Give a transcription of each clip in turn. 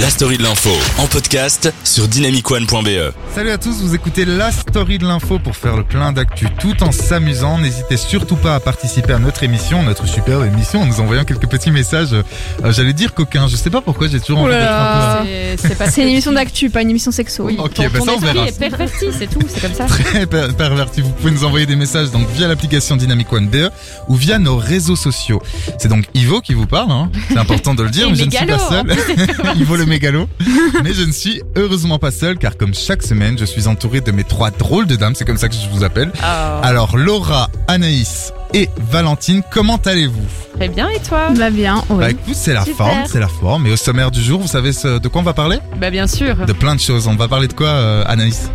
La story de l'info en podcast sur dynamicone.be. Salut à tous, vous écoutez la story de l'info pour faire le plein d'actu tout en s'amusant. N'hésitez surtout pas à participer à notre émission, notre super émission, en nous envoyant quelques petits messages. Euh, J'allais dire coquin, je sais pas pourquoi j'ai toujours envie d'être un C'est c'est une émission d'actu, pas une émission sexo. Oui, Ok, ton, bah ton ça, on verra. est perverti, c'est tout, c'est comme ça. peu très per- perverti. Vous pouvez nous envoyer des messages donc via l'application Dynamic One BE ou via nos réseaux sociaux. C'est donc Ivo qui vous parle, hein. c'est important de le dire, mais je ne suis pas seul. Ivo le mégalo. Mais je ne suis heureusement pas seul car comme chaque semaine, je suis entouré de mes trois drôles de dames, c'est comme ça que je vous appelle. Ah, Alors Laura, Anaïs et Valentine, comment allez-vous? Très bien, et toi? Bah bien, oui. Bah écoute, c'est la Super. forme, c'est la forme. Et au sommaire du jour, vous savez ce- de quoi on va parler? Bah bien sûr. De plein de choses. On va parler de quoi, euh, Anaïs?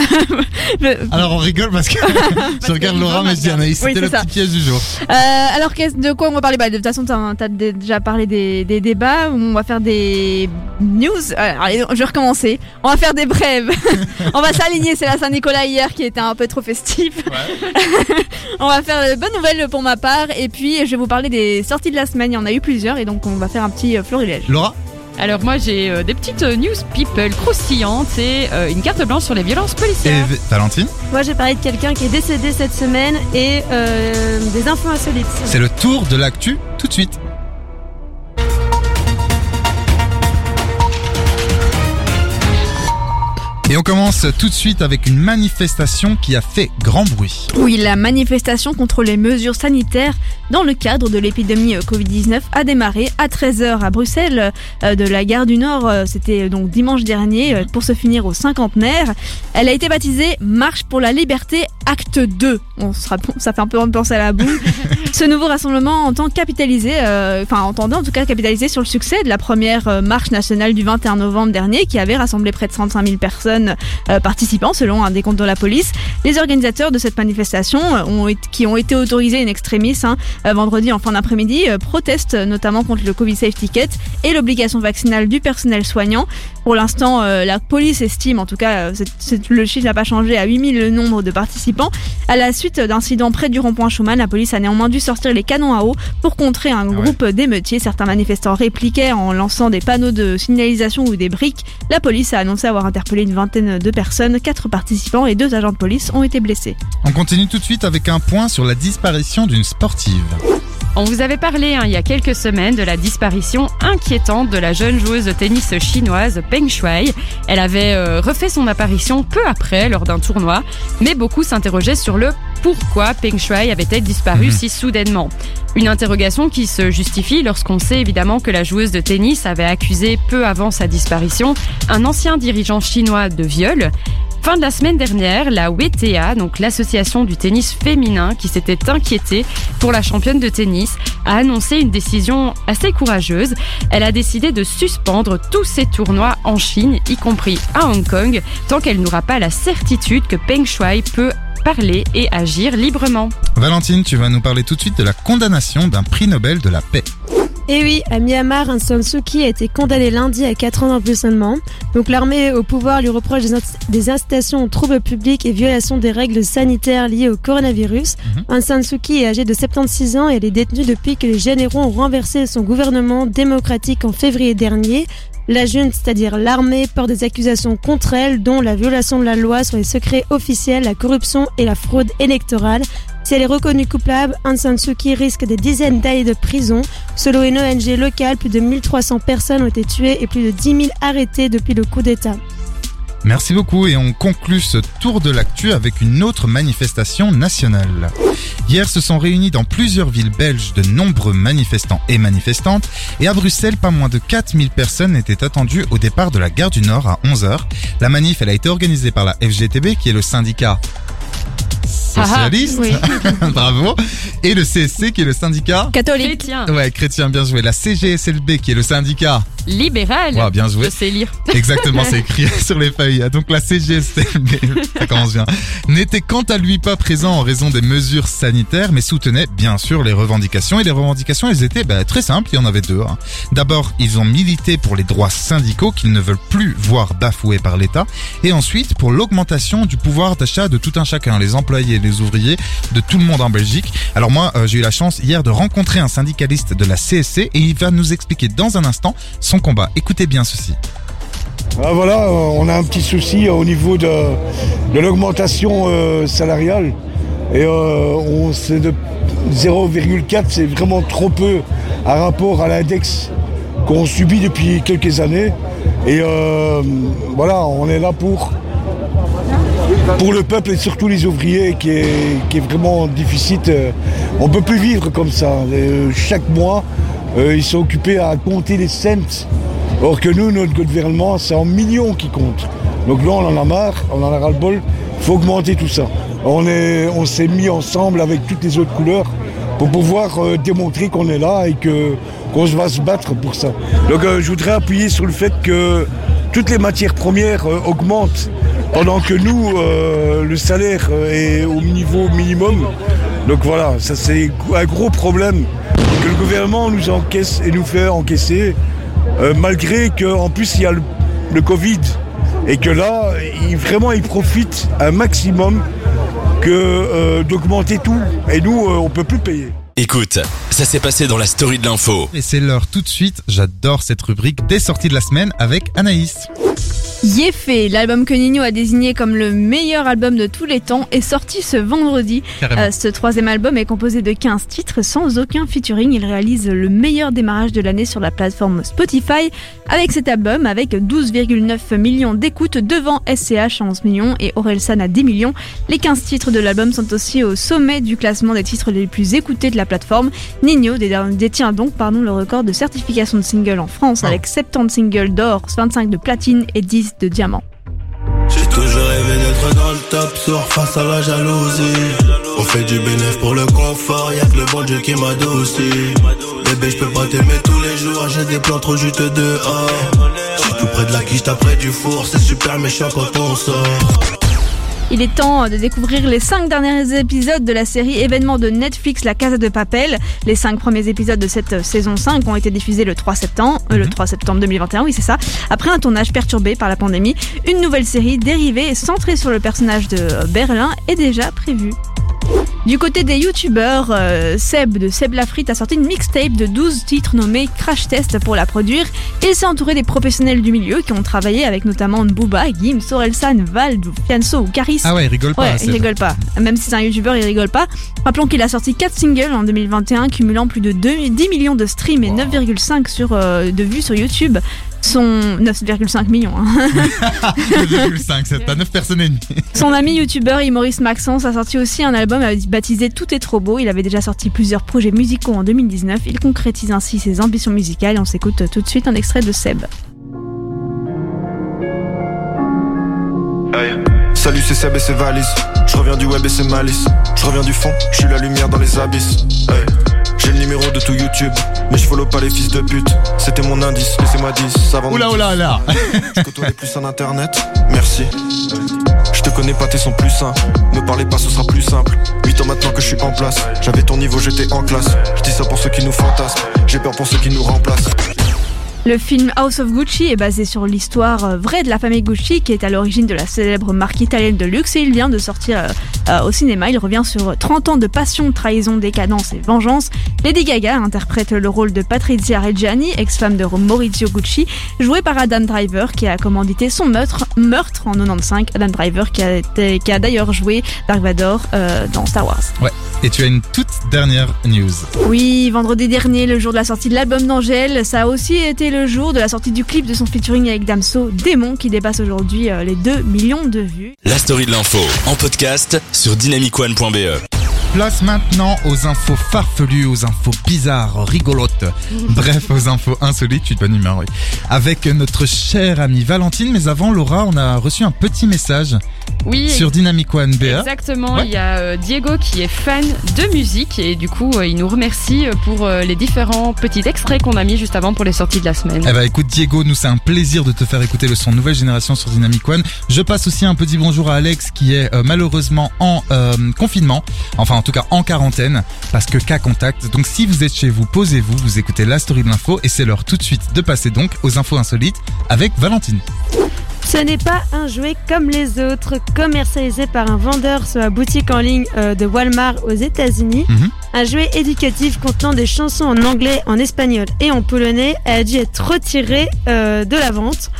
Alors on rigole parce que je regarde Laura, mais m'a je dis Anaïs, c'était le c'est ça. petit piège du jour. Euh, alors qu'est-ce- de quoi on va parler? Bah, De toute façon, t'as as déjà parlé des, des débats. On va faire des news. Euh, allez, je vais recommencer. On va faire des brèves. on va s'aligner. C'est la Saint-Nicolas hier qui était un peu trop festif. on va faire de bonnes nouvelles pour ma part. Et puis je vais vous parler des sorties de la semaine. Il y en a eu plusieurs et donc on va faire un petit euh, florilège. Laura? Alors moi j'ai euh, des petites euh, news people croustillantes et euh, une carte blanche sur les violences et policières. V- Valentine Moi, j'ai parlé de quelqu'un qui est décédé cette semaine et euh, des infos insolites. C'est le tour de l'actu tout de suite. Et on commence tout de suite avec une manifestation qui a fait grand bruit. Oui, la manifestation contre les mesures sanitaires dans le cadre de l'épidémie euh, Covid-19 a démarré à 13h à Bruxelles euh, de la gare du Nord. euh, C'était donc dimanche dernier pour se finir au cinquantenaire. Elle a été baptisée Marche pour la liberté acte 2. On sera, ça fait un peu penser à la boue. Ce nouveau rassemblement entend capitaliser, euh, enfin entendait en tout cas capitaliser sur le succès de la première euh, marche nationale du 21 novembre dernier qui avait rassemblé près de 35 000 personnes euh, participants selon un décompte de la police. Les organisateurs de cette manifestation, euh, ont, qui ont été autorisés in extremis hein, vendredi en fin d'après-midi, protestent notamment contre le Covid Safe Ticket et l'obligation vaccinale du personnel soignant. Pour l'instant, euh, la police estime, en tout cas, c'est- le chiffre n'a pas changé, à 8000 le nombre de participants. À la suite d'incidents près du rond-point Schumann, la police a néanmoins dû sortir les canons à eau pour contrer un ouais. groupe d'émeutiers. Certains manifestants répliquaient en lançant des panneaux de signalisation ou des briques. La police a annoncé avoir interpellé une vingtaine de personnes, quatre participants et deux agents de police ont été blessés. On continue tout de suite avec un point sur la disparition d'une sportive. On vous avait parlé hein, il y a quelques semaines de la disparition inquiétante de la jeune joueuse de tennis chinoise Peng Shuai. Elle avait euh, refait son apparition peu après lors d'un tournoi, mais beaucoup s'interrogeaient sur le pourquoi Peng Shuai avait-elle disparu Mhm. si soudainement. Une interrogation qui se justifie lorsqu'on sait évidemment que la joueuse de tennis avait accusé peu avant sa disparition un ancien dirigeant chinois de viol. Fin de la semaine dernière, la WTA, donc l'association du tennis féminin qui s'était inquiétée pour la championne de tennis, a annoncé une décision assez courageuse. Elle a décidé de suspendre tous ses tournois en Chine, y compris à Hong Kong, tant qu'elle n'aura pas la certitude que Peng Shuai peut parler et agir librement. Valentine, tu vas nous parler tout de suite de la condamnation d'un prix Nobel de la paix. Et oui, à Myanmar, Aung San Suu Kyi a été condamné lundi à 4 ans d'emprisonnement. Donc l'armée au pouvoir lui reproche des, inc- des incitations aux troubles publics et violations des règles sanitaires liées au coronavirus. Mhm. Aung San Suu Kyi est âgée de 76 ans et elle est détenue depuis que les généraux ont renversé son gouvernement démocratique en février dernier. La junte, c'est-à-dire l'armée, porte des accusations contre elle, dont la violation de la loi sur les secrets officiels, la corruption et la fraude électorale. Si elle est reconnue coupable, Aung San Suu Kyi risque des dizaines d'années de prison. Selon une ONG locale, plus de 1300 personnes ont été tuées et plus de 10 000 arrêtées depuis le coup d'État. Merci beaucoup et on conclut ce tour de l'actu avec une autre manifestation nationale. Hier se sont réunis dans plusieurs villes belges de nombreux manifestants et manifestantes et à Bruxelles pas moins de 4000 personnes étaient attendues au départ de la gare du Nord à 11h. La manif elle a été organisée par la FGTB qui est le syndicat socialiste, Oui. bravo, et le CSC qui est le syndicat Catholique. Chrétien, Ouais, chrétien, bien joué. La CGSLB qui est le syndicat. libéral, Ouais, bien joué. je sais lire. Exactement, c'est écrit sur les feuilles. Donc la CGSLB, ça commence bien, n'était quant à lui pas présent en raison des mesures sanitaires, mais soutenait bien sûr les revendications. Et les revendications, elles étaient bah, très simples, il y en avait deux. hein. D'abord, ils ont milité pour les droits syndicaux qu'ils ne veulent plus voir bafoués par l'État. Et ensuite, pour l'augmentation du pouvoir d'achat de tout un chacun, les employés, les ouvriers de tout le monde en Belgique. Alors moi, euh, j'ai eu la chance hier de rencontrer un syndicaliste de la CSC et il va nous expliquer dans un instant son combat. Écoutez bien ceci. Ah, voilà, euh, on a un petit souci au niveau de, l'augmentation euh, salariale. Et euh, on, c'est de 0,4, c'est vraiment trop peu à rapport à l'index qu'on subit depuis quelques années. Et euh, voilà, on est là pour, pour le peuple et surtout les ouvriers qui est, qui est vraiment difficile. Euh, On ne peut plus vivre comme ça. Euh, chaque mois, euh, ils sont occupés à compter les cents. Or que nous, notre gouvernement, c'est en millions qui compte. Donc là, on en a marre, on en a ras-le-bol. Il faut augmenter tout ça. On est- on s'est mis ensemble avec toutes les autres couleurs pour pouvoir démontrer qu'on est là et qu'on va se battre pour ça. Donc je voudrais appuyer sur le fait que toutes les matières premières augmentent pendant que nous, euh, le salaire est au niveau minimum. Donc voilà, ça c'est un gros problème que le gouvernement nous encaisse et nous fait encaisser, euh, malgré qu'en plus il y a le, le Covid et que là, il, vraiment, il profite un maximum que euh, d'augmenter tout. Et nous, euh, on peut plus payer. Écoute, ça s'est passé dans la story de l'info. Et c'est l'heure tout de suite. J'adore cette rubrique des sorties de la semaine avec Anaïs. Yéfé, l'album que Nino a désigné comme le meilleur album de tous les temps, est sorti ce vendredi. Euh, ce troisième album est composé de 15 titres sans aucun featuring. Il réalise le meilleur démarrage de l'année sur la plateforme Spotify avec cet album avec 12,9 millions d'écoutes devant SCH à 11 millions et Orelsan à 10 millions. Les 15 titres de l'album sont aussi au sommet du classement des titres les plus écoutés de la plateforme. Nino dé- détient donc pardon, le record de certification de single en France Oh. avec 70 singles d'or, 25 de platine et 10 diamant. J'ai toujours rêvé d'être dans le top sur face à la jalousie. On fait du bénéf pour le confort, y'a que le bon Dieu qui m'adoucit. Bébé, je peux pas t'aimer tous les jours, j'ai des plans trop juteux dehors. J'suis tout près de la quiche, t'as près du four, c'est super méchant quand on sort. Il est temps de découvrir les 5 derniers épisodes de la série événement de Netflix La Casa de Papel. Les 5 premiers épisodes de cette saison 5 ont été diffusés le 3 septembre, euh, le 3 septembre 2021, oui c'est ça. Après un tournage perturbé par la pandémie, une nouvelle série dérivée et centrée sur le personnage de euh, Berlin est déjà prévue. Du côté des youtubeurs, euh, Seb de Seb Lafrite a sorti une mixtape de 12 titres nommés Crash Test pour la produire. Il s'est entouré des professionnels du milieu qui ont travaillé avec notamment Booba, Gims, Sorelsan, Vald, Fianso ou Caris. Ah ouais, il rigole pas. Ouais, il rigole pas. Même si c'est un youtubeur, il rigole pas. Rappelons qu'il a sorti 4 singles en 2021, cumulant plus de 2 10 millions de streams et 9,5 sur euh, de vues sur YouTube. Son 9,5 millions. hein. 2,5, c'est à 9 personnes et demie. Son ami youtubeur Maurice Maxence a sorti aussi un album baptisé Tout est trop beau. Il avait déjà sorti plusieurs projets musicaux en 2019. Il concrétise ainsi ses ambitions musicales. On s'écoute tout de suite un extrait de Seb. Hey. Salut c'est Seb et c'est Valise Je reviens du web et c'est Malice Je reviens du fond, je suis la lumière dans les abysses Hey. J'ai le numéro de tout YouTube Mais je follow pas les fils de pute. C'était mon indice, laissez-moi 10 avant Oula, oula, oula. Je côtoie plus en internet, merci. Je te connais pas, tes sons plus sains Me parlez pas, ce sera plus simple. 8 ans maintenant que je suis en place. J'avais ton niveau, j'étais en classe. Je dis ça pour ceux qui nous fantasment. J'ai peur pour ceux qui nous remplacent Le film House of Gucci est basé sur l'histoire euh, vraie de la famille Gucci qui est à l'origine de la célèbre marque italienne de luxe et il vient de sortir euh, euh, au cinéma. Il revient sur 30 ans de passion, trahison, décadence et vengeance. Lady Gaga interprète le rôle de Patrizia Reggiani, ex-femme de Maurizio Gucci, jouée par Adam Driver qui a commandité son meurtre, meurtre en 95. Adam Driver qui a, été- qui a d'ailleurs joué Dark Vador euh, dans Star Wars. Ouais. Et tu as une toute dernière news. Oui, vendredi dernier, le jour de la sortie de l'album d'Angèle, ça a aussi été le jour de la sortie du clip de son featuring avec Damso, Démon, qui dépasse aujourd'hui euh, les 2 millions de vues. La story de l'info en podcast sur dynamicone.be. Place maintenant aux infos farfelues, aux infos bizarres, rigolotes. Bref, aux infos insolites, tu de bonne humeur, oui. Avec notre chère amie Valentine, mais avant, Laura, on a reçu un petit message Oui, sur Dynamic One BA. Exactement, Ouais. il y a euh, Diego qui est fan de musique et du coup euh, il nous remercie euh, pour les différents petits extraits qu'on a mis juste avant pour les sorties de la semaine. Eh ben écoute Diego, nous c'est un plaisir de te faire écouter le son nouvelle génération sur Dynamic One. Je passe aussi un petit bonjour à Alex qui est euh, malheureusement en euh, confinement, enfin en tout cas en quarantaine, parce que cas contact. Donc si vous êtes chez vous, posez-vous, vous écoutez la story de l'info et c'est l'heure tout de suite de passer donc aux infos insolites avec Valentine. Ce n'est pas un jouet comme les autres, commercialisé par un vendeur sur la boutique en ligne euh, de Walmart aux États-Unis. Mhm. Un jouet éducatif contenant des chansons en anglais, en espagnol et en polonais a dû être retiré euh, de la vente.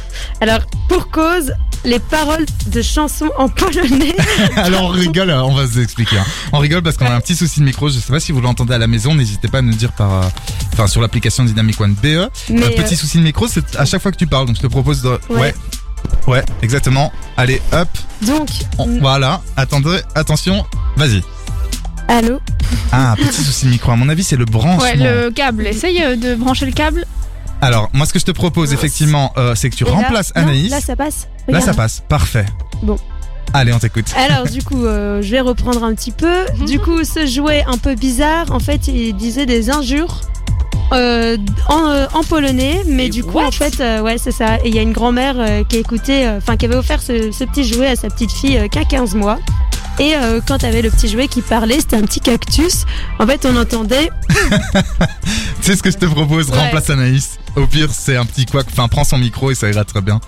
Alors, pour cause, les paroles de chansons en polonais. Alors on rigole, on va vous expliquer. hein. On rigole parce qu'on a un petit souci de micro. Je sais pas si vous l'entendez à la maison. N'hésitez pas à nous dire par, euh, enfin sur l'application Dynamic One BE. Mais, euh, petit souci de micro, c'est à chaque fois que tu parles. Donc je te propose de, Ouais. ouais, ouais, exactement. Allez, hop, donc, on- voilà. Attendez, attention, vas-y. allô Ah, petit souci de micro. À mon avis, c'est le branchement. Ouais, le câble. Essaye euh, de brancher le câble. Alors, moi, ce que je te propose, effectivement, euh, c'est que tu Et là- remplaces non, Anaïs. Là, ça passe. Là, Regarde. ça passe. Parfait. Bon. Allez, on t'écoute. Alors du coup, euh, je vais reprendre un petit peu. Du coup, ce jouet un peu bizarre, en fait, il disait des injures. Euh, en, euh, en polonais, mais du coup, en fait, euh, ouais, c'est ça. Et il y a une grand-mère euh, qui euh, enfin, qui avait offert ce, ce petit jouet à sa petite fille a 15 mois. Et quand t'avais le petit jouet qui parlait, c'était un petit cactus. En fait, on entendait. Tu sais ce que je te propose Ouais. Remplace Anaïs. Au pire, c'est un petit quoi. Enfin, prends son micro et ça ira très bien.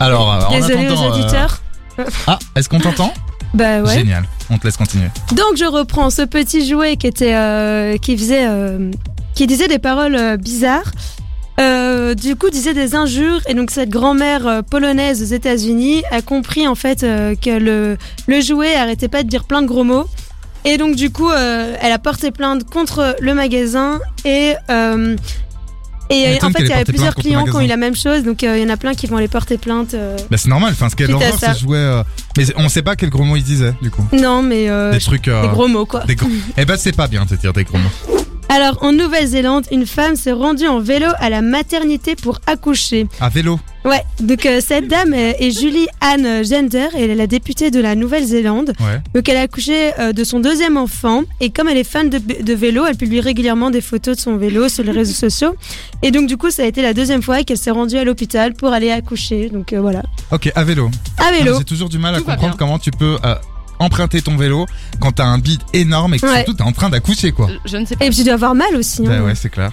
Alors, en Désolé aux attendant, auditeurs. Ah, est-ce qu'on t'entend Bah ouais. Génial. On te laisse continuer. Donc je reprends ce petit jouet qui était euh, qui faisait euh, qui disait des paroles euh, bizarres. Euh, du coup, disait des injures et donc cette grand-mère euh, polonaise aux États-Unis a compris en fait euh, que le le jouet arrêtait pas de dire plein de gros mots et donc du coup euh, elle a porté plainte contre le magasin et et en fait il y ait avait plusieurs clients qui ont eu la même chose donc euh, il y en a plein qui vont aller porter plainte. euh. Bah, c'est normal. Enfin, ce qu'elle horreur, ça. ce jouet. euh, Mais on sait pas quel gros mot il disait, du coup. Non mais Des trucs. des gros mots quoi. des gros- Eh ben, c'est pas bien de dire des gros mots. Alors, en Nouvelle-Zélande, une femme s'est rendue en vélo à la maternité pour accoucher. À vélo. Ouais, donc euh, cette dame euh, est Julie Anne Gender et elle est la députée de la Nouvelle-Zélande. Ouais. Donc elle a accouché euh, de son deuxième enfant et comme elle est fan de, de vélo, elle publie régulièrement des photos de son vélo sur les réseaux sociaux. Et donc du coup, ça a été la deuxième fois qu'elle s'est rendue à l'hôpital pour aller accoucher. Donc euh, voilà, Ok, à vélo. à vélo. J'ai toujours du mal à Tout comprendre comment tu peux euh, emprunter ton vélo quand t'as un bide énorme et que Ouais. surtout t'es en train d'accoucher, quoi. Je ne sais pas. Et puis tu dois avoir mal aussi. hein. Bah ouais, c'est clair.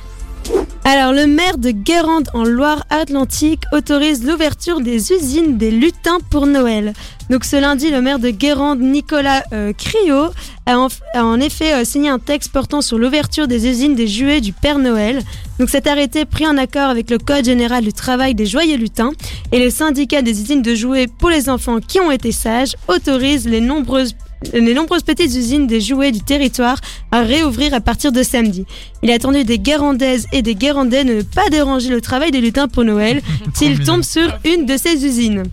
Alors, le maire de Guérande en Loire-Atlantique autorise l'ouverture des usines des lutins pour Noël. Donc, ce lundi, le maire de Guérande, Nicolas euh, Criot, a en, effet euh, signé un texte portant sur l'ouverture des usines des jouets du Père Noël. Donc, cet arrêté pris en accord avec le Code général du travail des joyeux lutins et le syndicat des usines de jouets pour les enfants qui ont été sages autorise les nombreuses les nombreuses petites usines des jouets du territoire à réouvrir à partir de samedi. Il est attendu des Guérandaises et des Guérandais de ne pas déranger le travail des lutins pour Noël s'ils tombent sur une de ces usines.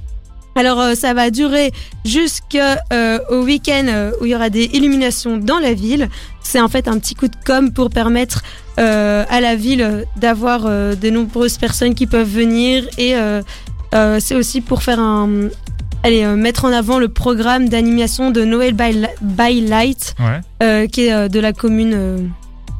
Alors euh, ça va durer jusqu'au week-end euh, où il y aura des illuminations dans la ville. C'est en fait un petit coup de com pour permettre euh, à la ville euh, d'avoir euh, de nombreuses personnes qui peuvent venir et euh, euh, c'est aussi pour faire un allez euh, mettre en avant le programme d'animation de Noël by, by Light Ouais. euh, qui est euh, de la commune euh,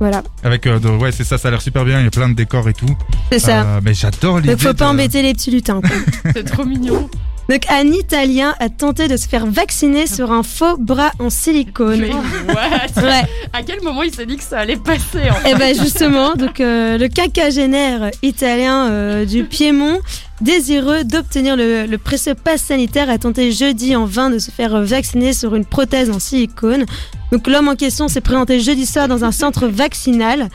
voilà Avec, euh, de- ouais, c'est ça, ça a l'air super bien. Il y a plein de décors et tout. c'est ça Euh, mais j'adore l'idée. donc faut pas de- embêter les petits lutins quoi. C'est trop mignon. donc un Italien a tenté de se faire vacciner sur un faux bras en silicone Mais what ouais À quel moment il s'est dit que ça allait passer en Et ben justement, donc euh, le quinquagénaire italien euh, du Piémont, désireux d'obtenir le, le précieux pass sanitaire, a tenté jeudi en vain de se faire vacciner sur une prothèse en silicone. Donc l'homme en question s'est présenté jeudi soir dans un centre vaccinal.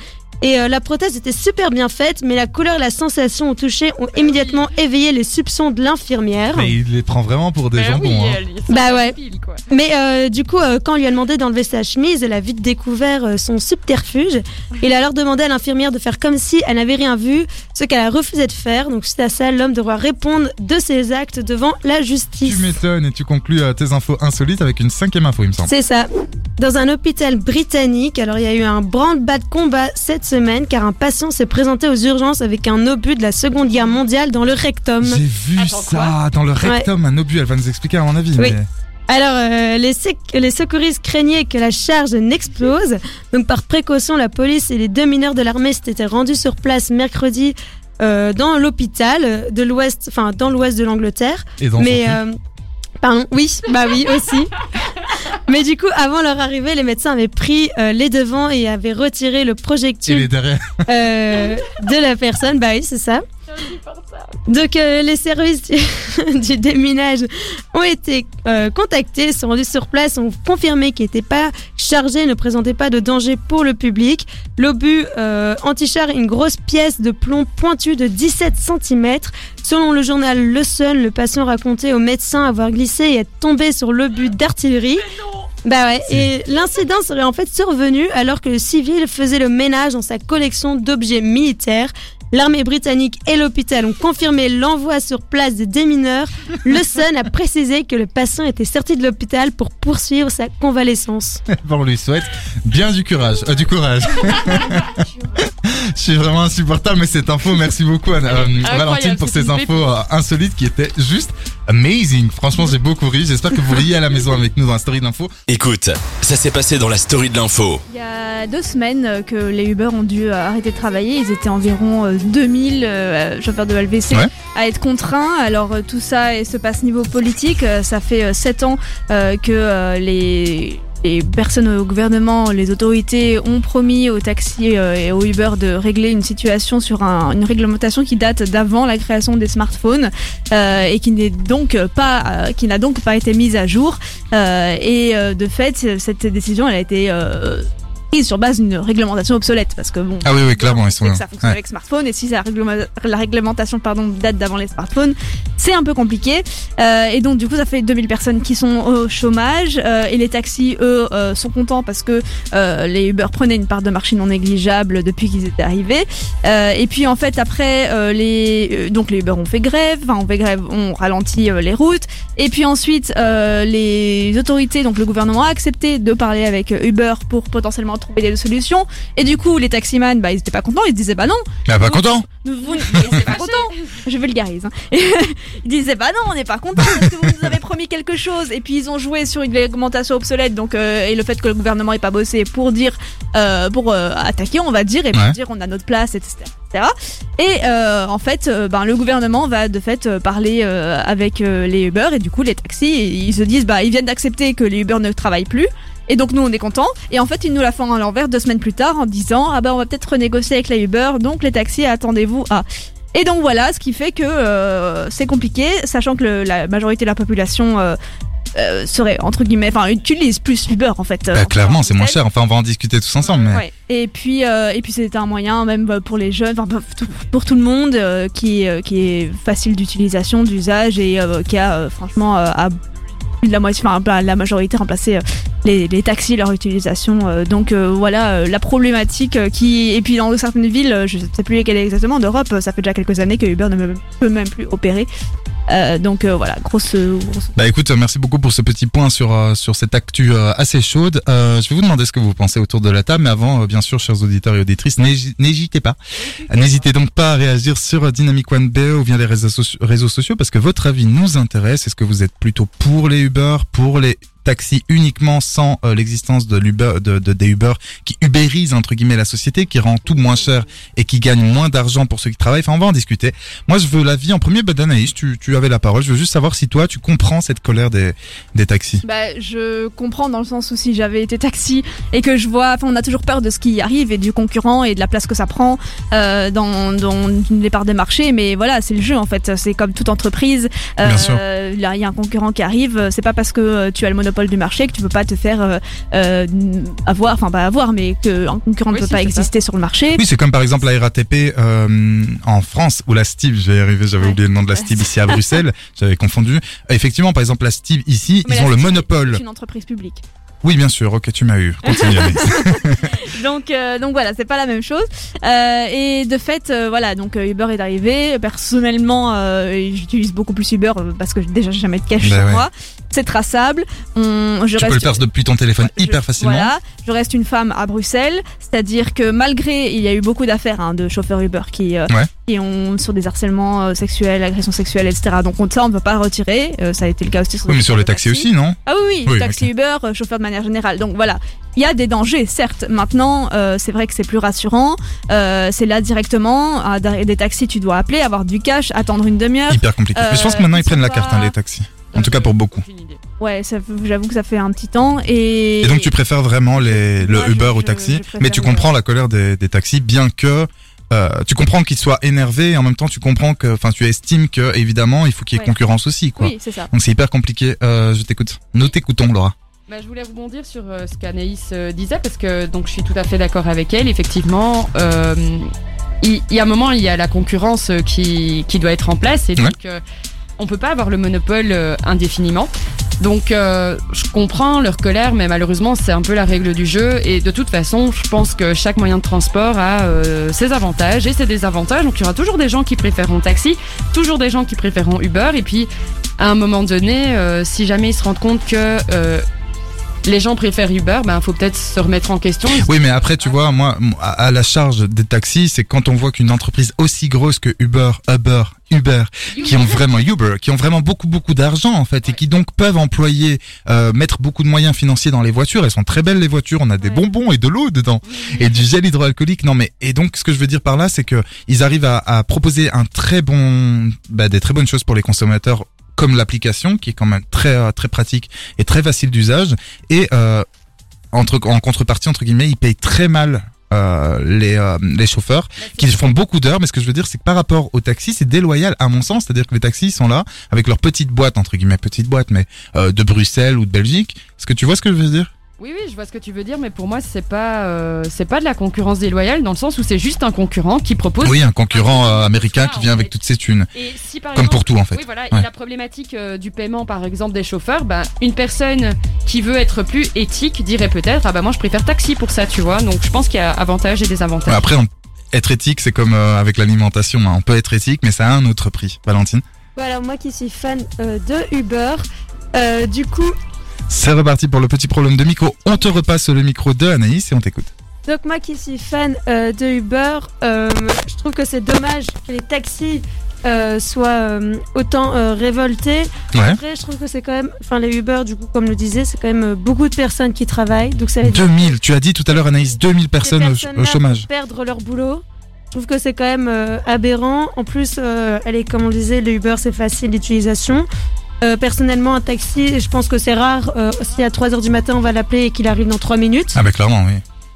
Et euh, la prothèse était super bien faite, mais la couleur et la sensation au toucher ont immédiatement éveillé les soupçons de l'infirmière. Mais il les prend vraiment pour des Ben jambons. oui, hein. elle- Bah ouais. quoi. Mais euh, du coup, euh, quand on lui a demandé d'enlever sa chemise, elle a vite découvert euh, son subterfuge. Il a alors demandé à l'infirmière de faire comme si elle n'avait rien vu, ce qu'elle a refusé de faire. Donc suite à ça, l'homme devra répondre de ses actes devant la justice. Tu m'étonnes et tu conclus euh, tes infos insolites avec une cinquième info, il me semble. C'est ça. Dans un hôpital britannique, alors il y a eu un branle-bas de combat cette semaine car un patient s'est présenté aux urgences avec un obus de la Seconde Guerre mondiale dans le rectum. J'ai vu Attends, ça dans le rectum, un obus. Elle va nous expliquer à mon avis. Oui. mais- Alors, euh, les, sec- les secouristes craignaient que la charge n'explose. Donc, par précaution, la police et les deux mineurs de l'armée s'étaient rendus sur place mercredi euh, dans l'hôpital de l'ouest, enfin dans l'ouest de l'Angleterre. Et dans Mais son euh, pardon, oui, bah oui aussi. Mais du coup, avant leur arrivée, les médecins avaient pris euh, les devants et avaient retiré le Il projectile est derrière. euh, de la personne. Bah oui, c'est ça. Donc euh, les services, du- du déminage ont été euh, contactés, sont rendus sur place, ont confirmé qu'ils n'étaient pas chargés, ne présentaient pas de danger pour le public. L'obus euh, anti-char, une grosse pièce de plomb pointue de 17 cm. Selon le journal Le Sun, le patient racontait au médecin avoir glissé et être tombé sur l'obus d'artillerie. Bah ouais, et l'incident serait en fait survenu alors que le civil faisait le ménage dans sa collection d'objets militaires. L'armée britannique et l'hôpital ont confirmé l'envoi sur place des démineurs. Le Sun a précisé que le patient était sorti de l'hôpital pour poursuivre sa convalescence. Bon, on lui souhaite bien du courage. euh, du courage. Je suis vraiment insupportable, mais cette info, merci beaucoup Anna- euh, Valentine pour ces infos euh, insolites qui étaient juste amazing. Franchement, j'ai beaucoup ri. J'espère que vous riez à la maison avec nous dans la story d'info. Écoute, ça s'est passé dans la story de l'info. Il y a deux semaines euh, que les Uber ont dû euh, arrêter de travailler. Ils étaient environ euh, 2000 euh, chauffeurs de LVC Ouais. à être contraints. Alors tout ça et se passe niveau politique. Ça fait sept ans que les les personnes au gouvernement, les autorités ont promis aux taxis euh, et aux Uber de régler une situation sur un- une réglementation qui date d'avant la création des smartphones euh, et qui n'est donc pas euh, qui n'a donc pas été mise à jour. Et de fait cette décision elle a été sur base d'une réglementation obsolète parce que bon Ah oui, oui, clairement, ils sont que ça fonctionne Ouais. avec smartphone et si la, réglementation pardon date d'avant les smartphones c'est un peu compliqué. Euh, et donc du coup ça fait 2000 personnes qui sont au chômage euh, et les taxis eux euh, sont contents parce que les Uber prenaient une part de marché non négligeable depuis qu'ils étaient arrivés. Et puis en fait après les donc les Uber ont fait grève enfin on fait grève on ralentit les routes. Et puis ensuite les autorités donc le gouvernement a accepté de parler avec Uber pour potentiellement trouver des solutions et du coup les taximans bah ils étaient pas contents ils se disaient bah non Ah, pas content. Vous n'êtes pas content. Je vulgarise. Hein. Ils disaient bah non, on n'est pas content parce que vous nous avez promis quelque chose. Et puis ils ont joué sur une réglementation obsolète, donc euh, et le fait que le gouvernement ait pas bossé pour dire, euh, pour euh, attaquer, on va dire, et pour Ouais. dire on a notre place, etc. etc. Et euh, en fait, euh, ben le gouvernement va de fait euh, parler euh, avec euh, les Uber et du coup les taxis, ils se disent bah ils viennent d'accepter que les Uber ne travaillent plus. Et donc nous on est contents et en fait ils nous la font à l'envers deux semaines plus tard en disant ah bah on va peut-être renégocier avec la Uber donc les taxis attendez-vous à et donc voilà ce qui fait que euh, c'est compliqué sachant que le- la majorité de la population euh, euh, serait entre guillemets enfin utilise plus Uber en fait. Bah, en clairement, c'est moins cher. Enfin, on va en discuter tous ensemble, mais. Ouais. Et puis et puis c'était un moyen même pour les jeunes, enfin pour tout, le monde qui qui est facile d'utilisation, d'usage et qui a franchement de la la majorité remplacé euh, les, les taxis leur utilisation. euh, donc euh, voilà la problématique qui et puis dans certaines villes, je sais plus lesquelles exactement d'Europe, ça fait déjà quelques années que Uber ne peut même plus opérer. Donc voilà grosse, Bah écoute, merci beaucoup pour ce petit point sur sur cette actu assez chaude. Je vais vous demander ce que vous pensez autour de la table, mais avant, bien sûr, chers auditeurs et auditrices, n'hési- n'hésitez pas. N'hésitez donc pas à réagir sur Dynamic One BE ou via les réseaux, réseaux sociaux, parce que votre avis nous intéresse. Est-ce que vous êtes plutôt pour les Pour les taxis uniquement sans euh, l'existence de l'Uber, de, de- des Uber qui ubérisent entre guillemets la société, qui rend tout moins cher et qui gagne moins d'argent pour ceux qui travaillent. Enfin, on va en discuter. Moi, je veux l'avis en premier. Bah, Danaïs, tu, tu avais la parole. Je veux juste savoir si toi, tu comprends cette colère des, des taxis. Bah, je comprends dans le sens où si j'avais été taxi et que je vois, enfin, on a toujours peur de ce qui arrive et du concurrent et de la place que ça prend euh, dans, dans les parts des marchés. Mais voilà, c'est le jeu en fait. C'est comme toute entreprise. Euh, Bien sûr. Là, il y a un concurrent qui arrive. C'est pas parce que euh, tu as le monopole du marché que tu peux pas te faire euh, euh, avoir, enfin pas avoir, mais qu'un concurrent Oui, ne peut si, pas ça. exister sur le marché. Oui, c'est comme par exemple la RATP euh, en France ou la STIB. Y arriver, j'avais Ouais. oublié le nom de la STIB ici à Bruxelles. J'avais confondu. Effectivement, par exemple, la STIB ici, Mais ils ont le monopole. C'est une entreprise publique. Oui, bien sûr. Ok, tu m'as eu. Continue. Donc euh, donc voilà c'est pas la même chose Euh, et de fait euh, voilà donc Uber est arrivé personnellement euh, j'utilise beaucoup plus Uber parce que déjà j'ai jamais de cash Bah sur ouais. moi c'est traçable on, je tu peux le faire depuis ton téléphone je- hyper facilement. Voilà, je reste une femme à Bruxelles, c'est-à-dire que malgré, il y a eu beaucoup d'affaires hein, de chauffeurs Uber qui, euh, Ouais. qui ont sur des harcèlements euh, sexuels, agressions sexuelles, etc. Donc on, ça, on peut pas retirer. Euh, ça a été le cas aussi sur, Oui, mais sur le le taxi aussi, non ah oui, oui, Oui, taxi. Uber, euh, chauffeur de manière générale. Donc voilà, il y a des dangers, certes. Maintenant, euh, c'est vrai que c'est plus rassurant. Euh, c'est là directement, à des taxis, tu dois appeler, avoir du cash, attendre une demi-heure. Hyper compliqué. Euh, Mais je pense que maintenant ils prennent la carte, hein, les taxis. En tout cas pour beaucoup. Ouais, j'avoue que ça fait un petit temps. Et, Et donc tu préfères vraiment les, le Uber je- au taxi, je mais tu le- comprends la colère des, des taxis, bien que euh, tu comprends qu'il soit énervé et en même temps tu comprends que, enfin, tu estimes que évidemment il faut qu'il y ait Ouais. concurrence aussi, quoi. Oui, c'est ça. Donc c'est hyper compliqué. Euh, je t'écoute. Nous t'écoutons, Laura. Bah, je voulais rebondir sur euh, ce qu'Anaïs euh, disait parce que donc je suis tout à fait d'accord avec elle. Effectivement, euh, il y, a un moment il y a la concurrence qui, qui doit être en place et donc euh, on peut pas avoir le monopole euh, indéfiniment. Donc euh, je comprends leur colère, mais malheureusement c'est un peu la règle du jeu et de toute façon je pense que chaque moyen de transport a euh, ses avantages et ses désavantages. Donc il y aura toujours des gens qui préféreront taxi, toujours des gens qui préféreront Uber et puis à un moment donné, si jamais ils se rendent compte que les gens préfèrent Uber, ben faut peut-être se remettre en question. Oui, mais après, tu vois, moi, à la charge des taxis, c'est quand on voit qu'une entreprise aussi grosse que Uber, Uber, Uber, qui ont vraiment Uber, qui ont vraiment beaucoup beaucoup d'argent en fait, et qui donc peuvent employer, euh, mettre beaucoup de moyens financiers dans les voitures. Elles sont très belles les voitures. On a des bonbons et de l'eau dedans et du gel hydroalcoolique. Non, mais et donc ce que je veux dire par là, c'est que ils arrivent à, à proposer un très bon, bah, des très bonnes choses pour les consommateurs comme l'application qui est quand même très euh, très pratique et très facile d'usage. Et euh, entre en contrepartie entre guillemets ils payent très mal euh, les euh, les chauffeurs qui font beaucoup d'heures. Mais ce que je veux dire c'est que par rapport aux taxis c'est déloyal à mon sens. C'est-à-dire que les taxis sont là avec leur petite boîte entre guillemets petite boîte mais euh, de Bruxelles ou de Belgique. Est-ce que tu vois ce que je veux dire? Oui, oui, je vois ce que tu veux dire, mais pour moi, c'est pas, euh, c'est pas de la concurrence déloyale dans le sens où c'est juste un concurrent qui propose. oui un concurrent euh, américain ça, qui en vient fait. avec toutes ses thunes Et si par Comme exemple- pour tout, en fait. Oui, voilà. Ouais. Et la problématique euh, du paiement, par exemple, des chauffeurs, ben, une personne qui veut être plus éthique dirait peut-être, ah bah moi je préfère taxi pour ça, tu vois. Donc je pense qu'il y a avantages et désavantages. après on- être éthique c'est comme euh, avec l'alimentation hein. on peut être éthique mais ça a un autre prix Valentine? Voilà, moi qui suis fan euh, de Uber, euh, du coup, c'est reparti pour le petit problème de micro on te repasse le micro de Anaïs et on t'écoute donc moi qui suis fan euh, de Uber, euh, je trouve que c'est dommage que les taxis euh, soient autant révoltés. Ouais. Après, je trouve que c'est quand même, enfin les Uber, du coup, comme le disait, c'est quand même beaucoup de personnes qui travaillent, donc ça veut dire 2000 tu as dit tout à l'heure Anaïs 2000 personnes au, personnes-là au chômage perdre leur boulot. Je trouve que c'est quand même aberrant. En plus, elle est, comme on le disait, le Uber, c'est facile d'utilisation. Euh, personnellement, un taxi, je pense que c'est rare. Euh, si à 3h du matin, on va l'appeler et qu'il arrive dans 3 minutes. ah bah clairement oui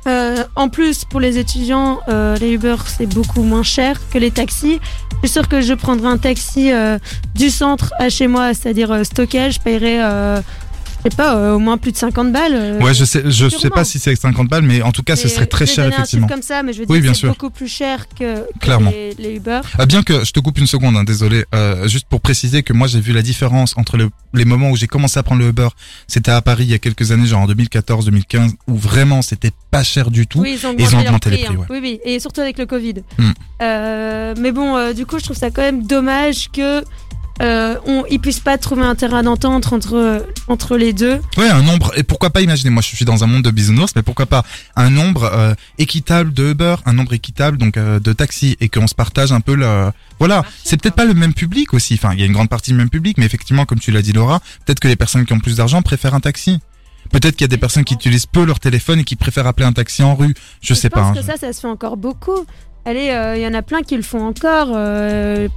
Euh, en plus, pour les étudiants, euh, les Uber, c'est beaucoup moins cher que les taxis. Je suis sûre que je prendrai un taxi euh, du centre à chez moi, c'est-à-dire euh, stockage, je paierai, euh, je sais pas, euh, au moins plus de 50 balles. euh, Ouais, je sais, je sais pas si c'est 50 balles, mais en tout cas, ce serait très cher, un effectivement. chiffre comme ça, mais je veux Oui, dire bien c'est sûr. beaucoup plus cher que, Clairement. les, les Uber. Ah, bien que je te coupe une seconde, hein, désolé. Euh, juste pour préciser que moi, j'ai vu la différence entre le- les moments où j'ai commencé à prendre le Uber. C'était à Paris il y a quelques années, genre en 2014-2015, où vraiment c'était pas cher du tout. Oui, ils ont Et augmenté, ils ont leur augmenté les prix, hein. ouais. Oui, oui, et surtout avec le Covid. Hmm. Mais bon, du coup, je trouve ça quand même dommage que euh, on, ils puissent pas trouver un terrain d'entente entre entre les deux. Ouais, un nombre, et pourquoi pas imaginer, moi je suis dans un monde de bisounours, mais pourquoi pas un nombre euh, équitable de Uber, un nombre équitable donc euh, de taxis, et qu'on se partage un peu le... Voilà, c'est peut-être pas le même public aussi, enfin il y a une grande partie du même public, mais effectivement, comme tu l'as dit Laura, peut-être que les personnes qui ont plus d'argent préfèrent un taxi. Peut-être qu'il y a des personnes qui utilisent peu leur téléphone et qui préfèrent appeler un taxi en rue, je sais je pas. pense hein, que je- ça, ça se fait encore beaucoup. Allez, euh, il y en a plein qui le font encore. euh,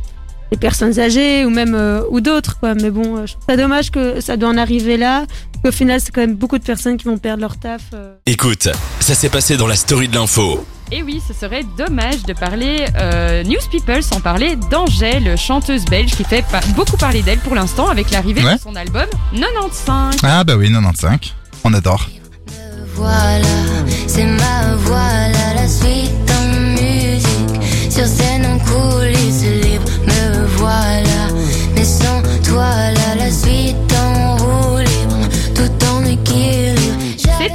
les personnes âgées ou même euh, ou d'autres quoi mais bon euh, je trouve ça dommage que ça doit en arriver là qu'au final c'est quand même beaucoup de personnes qui vont perdre leur taf euh. Écoute, ça s'est passé dans la story de l'info. Et oui, ce serait dommage de parler euh, News People sans parler d'Angèle, chanteuse belge qui fait pas- beaucoup parler d'elle pour l'instant avec l'arrivée Ouais. de son album 95. Ah bah oui, 95, on adore. Voilà, c'est ma voilà la suite en musique. Sur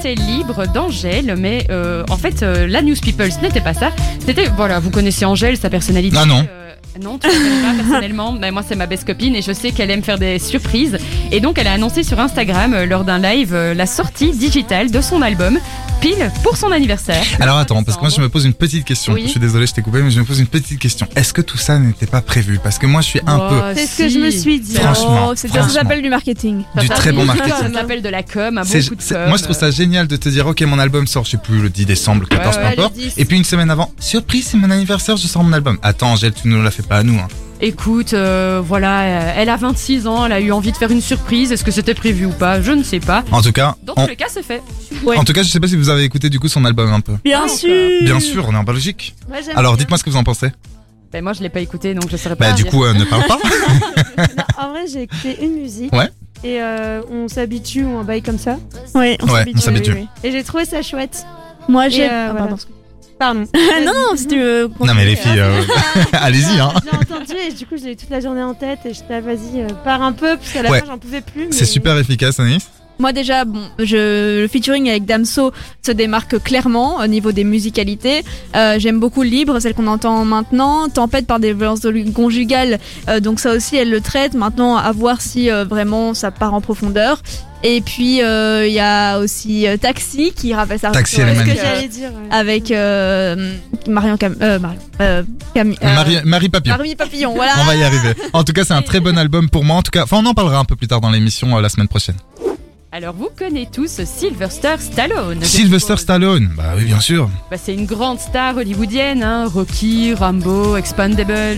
C'était libre d'Angèle, mais euh, en fait, euh, la News People, ce n'était pas ça. C'était, voilà, vous connaissez Angèle, sa personnalité. Ah non. euh, non, tu ne connais pas personnellement. Mais moi, c'est ma best copine et je sais qu'elle aime faire des surprises. Et donc, elle a annoncé sur Instagram, lors d'un live, la sortie digitale de son album, pile pour son anniversaire. Alors attends, parce que moi je me pose une petite question. Oui. Je suis désolé, je t'ai coupé, mais je me pose une petite question. Est-ce que tout ça n'était pas prévu? Parce que moi je suis un Oh, peu c'est ce que je me suis dit Franchement, Oh, c'est- ça s'appelle du marketing. Du très bon marketing. Ça s'appelle de la com, un bon coup de com. moi je trouve ça génial de te dire ok mon album sort je sais plus le 10 décembre le 14 Ouais, peu ouais, importe le 10. et puis une semaine avant surprise c'est mon anniversaire je sors mon album attends Angèle tu ne la fais pas à nous hein. Écoute, euh, voilà, euh, elle a 26 ans, elle a eu envie de faire une surprise. Est-ce que c'était prévu ou pas? Je ne sais pas. en tout cas Dans on, tous les cas, c'est fait. Ouais. En tout cas, je sais pas si vous avez écouté du coup son album un peu. Bien sûr. Bien sûr, on est en Belgique. J'aime Alors bien. dites-moi ce que vous en pensez. Ben, moi, je l'ai pas écouté, donc je saurais pas. Bah du dire. coup, euh, ne parle pas. Non, en vrai, j'ai écouté une musique. Ouais. Et euh, on s'habitue ou un bail comme ça. Ouais, on Ouais, s'habitue, on s'habitue. oui, oui, Et j'ai trouvé ça chouette. Moi, Et, j'ai. euh, Ah, voilà. pardon. Non, non, si tu veux. non mais les filles, euh, allez-y hein. J'ai entendu et du coup, j'ai eu toute la journée en tête et j'étais, ah, vas-y, euh, pars un peu, parce qu'à la Ouais. fin, j'en pouvais plus. mais- C'est super efficace, Anis. Moi déjà, bon, je, le featuring avec Damso se démarque clairement au niveau des musicalités. Euh, J'aime beaucoup Libre, celle qu'on entend maintenant. Tempête par des violences conjugales, euh, donc ça aussi elle le traite. Maintenant, à voir si euh, vraiment ça part en profondeur. Et puis euh, il y a aussi euh, Taxi qui rappelle ça. Taxi, magnifique. j'allais dire. ouais. Avec euh, Marion Cam, euh, Marion, euh, Cam- euh, Marie, Marie Papillon. Marie Papillon, voilà. On va y arriver. En tout cas, c'est un très bon album pour moi. En tout cas, enfin, on en parlera un peu plus tard dans l'émission euh, la semaine prochaine. Alors, vous connaissez tous Sylvester Stallone. Sylvester. Stallone. Bah oui, bien sûr. Bah, c'est une grande star hollywoodienne, hein. Rocky, Rambo, Expandables.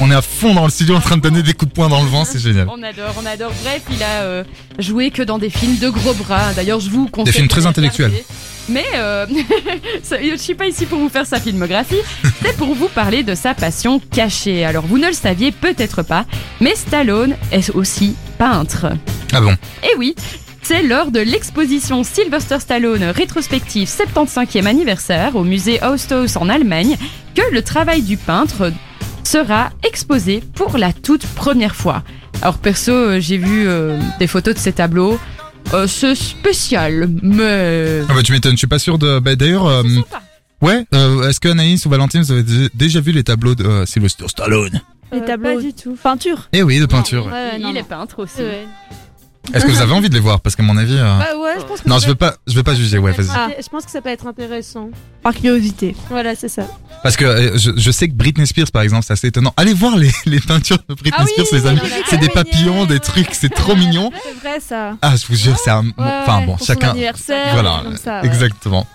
On est à fond dans le studio en train de donner des coups de poing dans le vent, c'est génial. On adore, on adore. Bref, il a euh, joué que dans des films de gros bras. D'ailleurs, je vous conseille. films très intellectuels. regarder. Mais euh, je suis pas ici pour vous faire sa filmographie, c'est pour vous parler de sa passion cachée. Alors, vous ne le saviez peut-être pas, mais Stallone est aussi peintre. Ah bon? Et oui, c'est lors de l'exposition Sylvester Stallone rétrospective 75e anniversaire au musée Austos en Allemagne que le travail du peintre sera exposé pour la toute première fois. Alors perso, j'ai vu euh, des photos de ces tableaux. Euh, c'est spécial, mais... Ah bah tu m'étonnes, je suis pas sûr de... Bah d'ailleurs... euh, C'est sympa. ouais, euh, est-ce que Anaïs ou Valentine, vous avez dé- déjà vu les tableaux de euh, Sylvester Stallone? Les Euh, tableaux Pas du tout. peinture. Eh oui, de peinture. Ouais, il non, est peintre aussi. Ouais. Est-ce que vous avez envie de les voir? Parce qu'à mon avis... euh, Bah ouais, je pense que Non, ça je peut veux pas, je veux pas juger, ouais, vas-y. Je pense que ça peut être intéressant. Par curiosité. Voilà, c'est ça. Parce que euh, je, je sais que Britney Spears, par exemple, c'est assez étonnant. Allez voir les, les peintures de Britney Ah oui, Spears, les amis. C'est des papillons, des trucs, c'est trop mignon. C'est vrai ça. Ah, je vous jure, c'est un... Enfin bon, pour son chacun... anniversaire, Voilà, comme ça, ouais. exactement.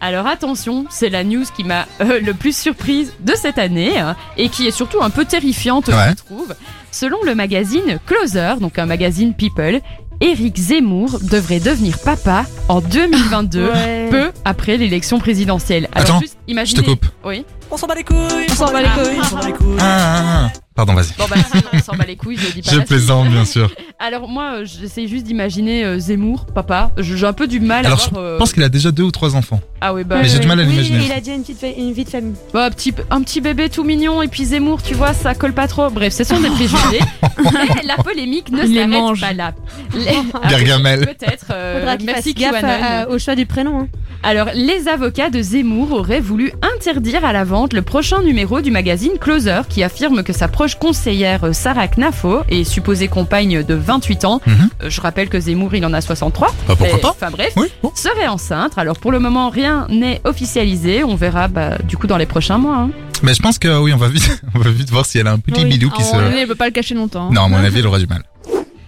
Alors attention, c'est la news qui m'a euh, le plus surprise de cette année hein, et qui est surtout un peu terrifiante, Ouais. je trouve. Selon le magazine Closer, donc un magazine People, Éric Zemmour devrait devenir papa en 2022, Ouais. peu après l'élection présidentielle. Alors Attends, juste imaginez. Je te coupe. Oui. On s'en bat les couilles. On s'en bat les couilles. On s'en bat les couilles. Ah, ah, ah. Pardon, vas-y. Bon bah on s'en bat les couilles, je dis pas. Je la plaisante, bien sûr. Alors moi, euh, j'essaie juste d'imaginer euh, Zemmour, papa. Je- J'ai un peu du mal Alors, à je voir. euh, pense qu'il a déjà deux ou trois enfants. Ah oui bah. Mais j'ai du mal à Oui, l'imaginer. il a déjà une, petite fa- une vie de famille. Bah, petit, un petit bébé tout mignon et puis Zemmour, tu vois, ça colle pas trop. Bref, ce sont des préjugés. Mais la polémique ne s'arrête pas là. Les- Gargamel. Peut-être. euh, merci gaffe QAnon. à- à- au choix du prénom. hein. Alors, les avocats de Zemmour auraient voulu interdire à la vente le prochain numéro du magazine Closer qui affirme que sa proche conseillère euh, Sarah Knafo est supposée compagne de 28 ans. Mhm. Euh, Je rappelle que Zemmour, il en a 63. Bah, pourquoi Et- pas Enfin bref, Oui, bon. serait enceinte. Alors pour le moment, rien n'est officialisé. On verra bah, du coup dans les prochains mois. hein. Mais je pense que oui, on va vite, on va vite voir si elle a un petit Oui. bidou qui on se. ne peut pas le cacher longtemps. hein. Non, à mon avis, elle aura du mal.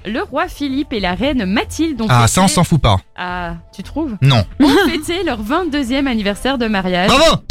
Le roi Philippe et la reine Mathilde ont Ah, fêté- ça, on s'en fout pas. Ah, tu trouves? Non. Ont fêté leur 22e anniversaire de mariage. Bravo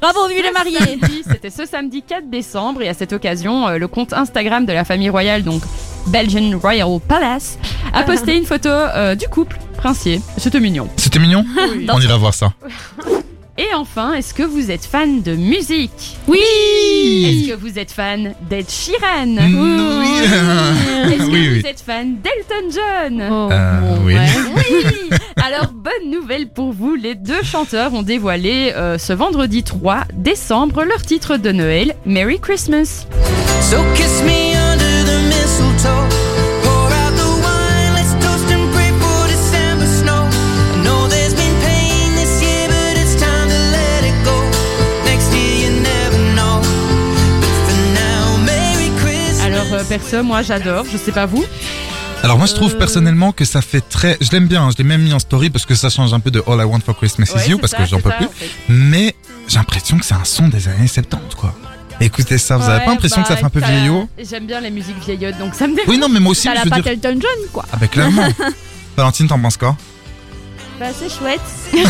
Bravo, vive les mariés C'était ce samedi 4 décembre et à cette occasion, euh, le compte Instagram de la famille royale, donc Belgian Royal Palace, a posté une photo euh, du couple princier. C'était mignon. C'était mignon On ira voir ça. Et enfin, est-ce que vous êtes fan de musique Oui Est-ce que vous êtes fan d'Ed Sheeran Mm, Oui. Est-ce que Oui, oui. vous êtes fan d'Elton John Oh, Euh, bon, oui. ouais. Oui Alors, bonne nouvelle pour vous, les deux chanteurs ont dévoilé euh, ce vendredi 3 décembre leur titre de Noël, Merry Christmas. So kiss me under the mistletoe. Perso, moi j'adore, je sais pas vous. Alors moi je trouve Euh. personnellement que ça fait très... Je l'aime bien, hein, je l'ai même mis en story parce que ça change un peu de All I Want for Christmas Ouais, is You parce ça, que j'en peux ça, plus. en fait. Mais j'ai l'impression que c'est un son des années 70 quoi. Écoutez ça, vous avez Ouais, pas l'impression que ça bah, fait un peu vieillot? J'aime bien les musiques vieillottes, donc ça me dérange. Oui non mais moi aussi T'as je la John, quoi. Ah bah clairement. Valentine t'en penses quoi? Bah, c'est chouette.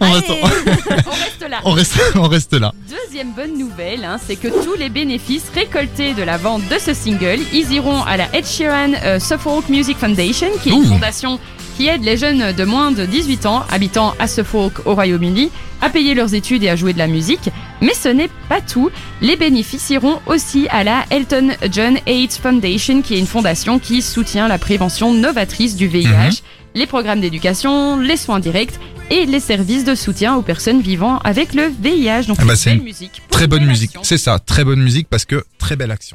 On reste, On reste là. on reste, on reste là. Deuxième bonne nouvelle, hein, c'est que tous les bénéfices récoltés de la vente de ce single, ils iront à la Ed Sheeran euh, Suffolk Music Foundation, qui est une Ouh. fondation qui aide les jeunes de moins de 18 ans habitant à Suffolk au Royaume-Uni à payer leurs études et à jouer de la musique. Mais ce n'est pas tout. Les bénéfices iront aussi à la Elton John AIDS Foundation, qui est une fondation qui soutient la prévention novatrice du VIH, Mhm. Les programmes d'éducation, les soins directs et les services de soutien aux personnes vivant avec le VIH. Donc Ah bah, c'est une musique. Très bonne musique. C'est ça, très bonne musique parce que très belle action.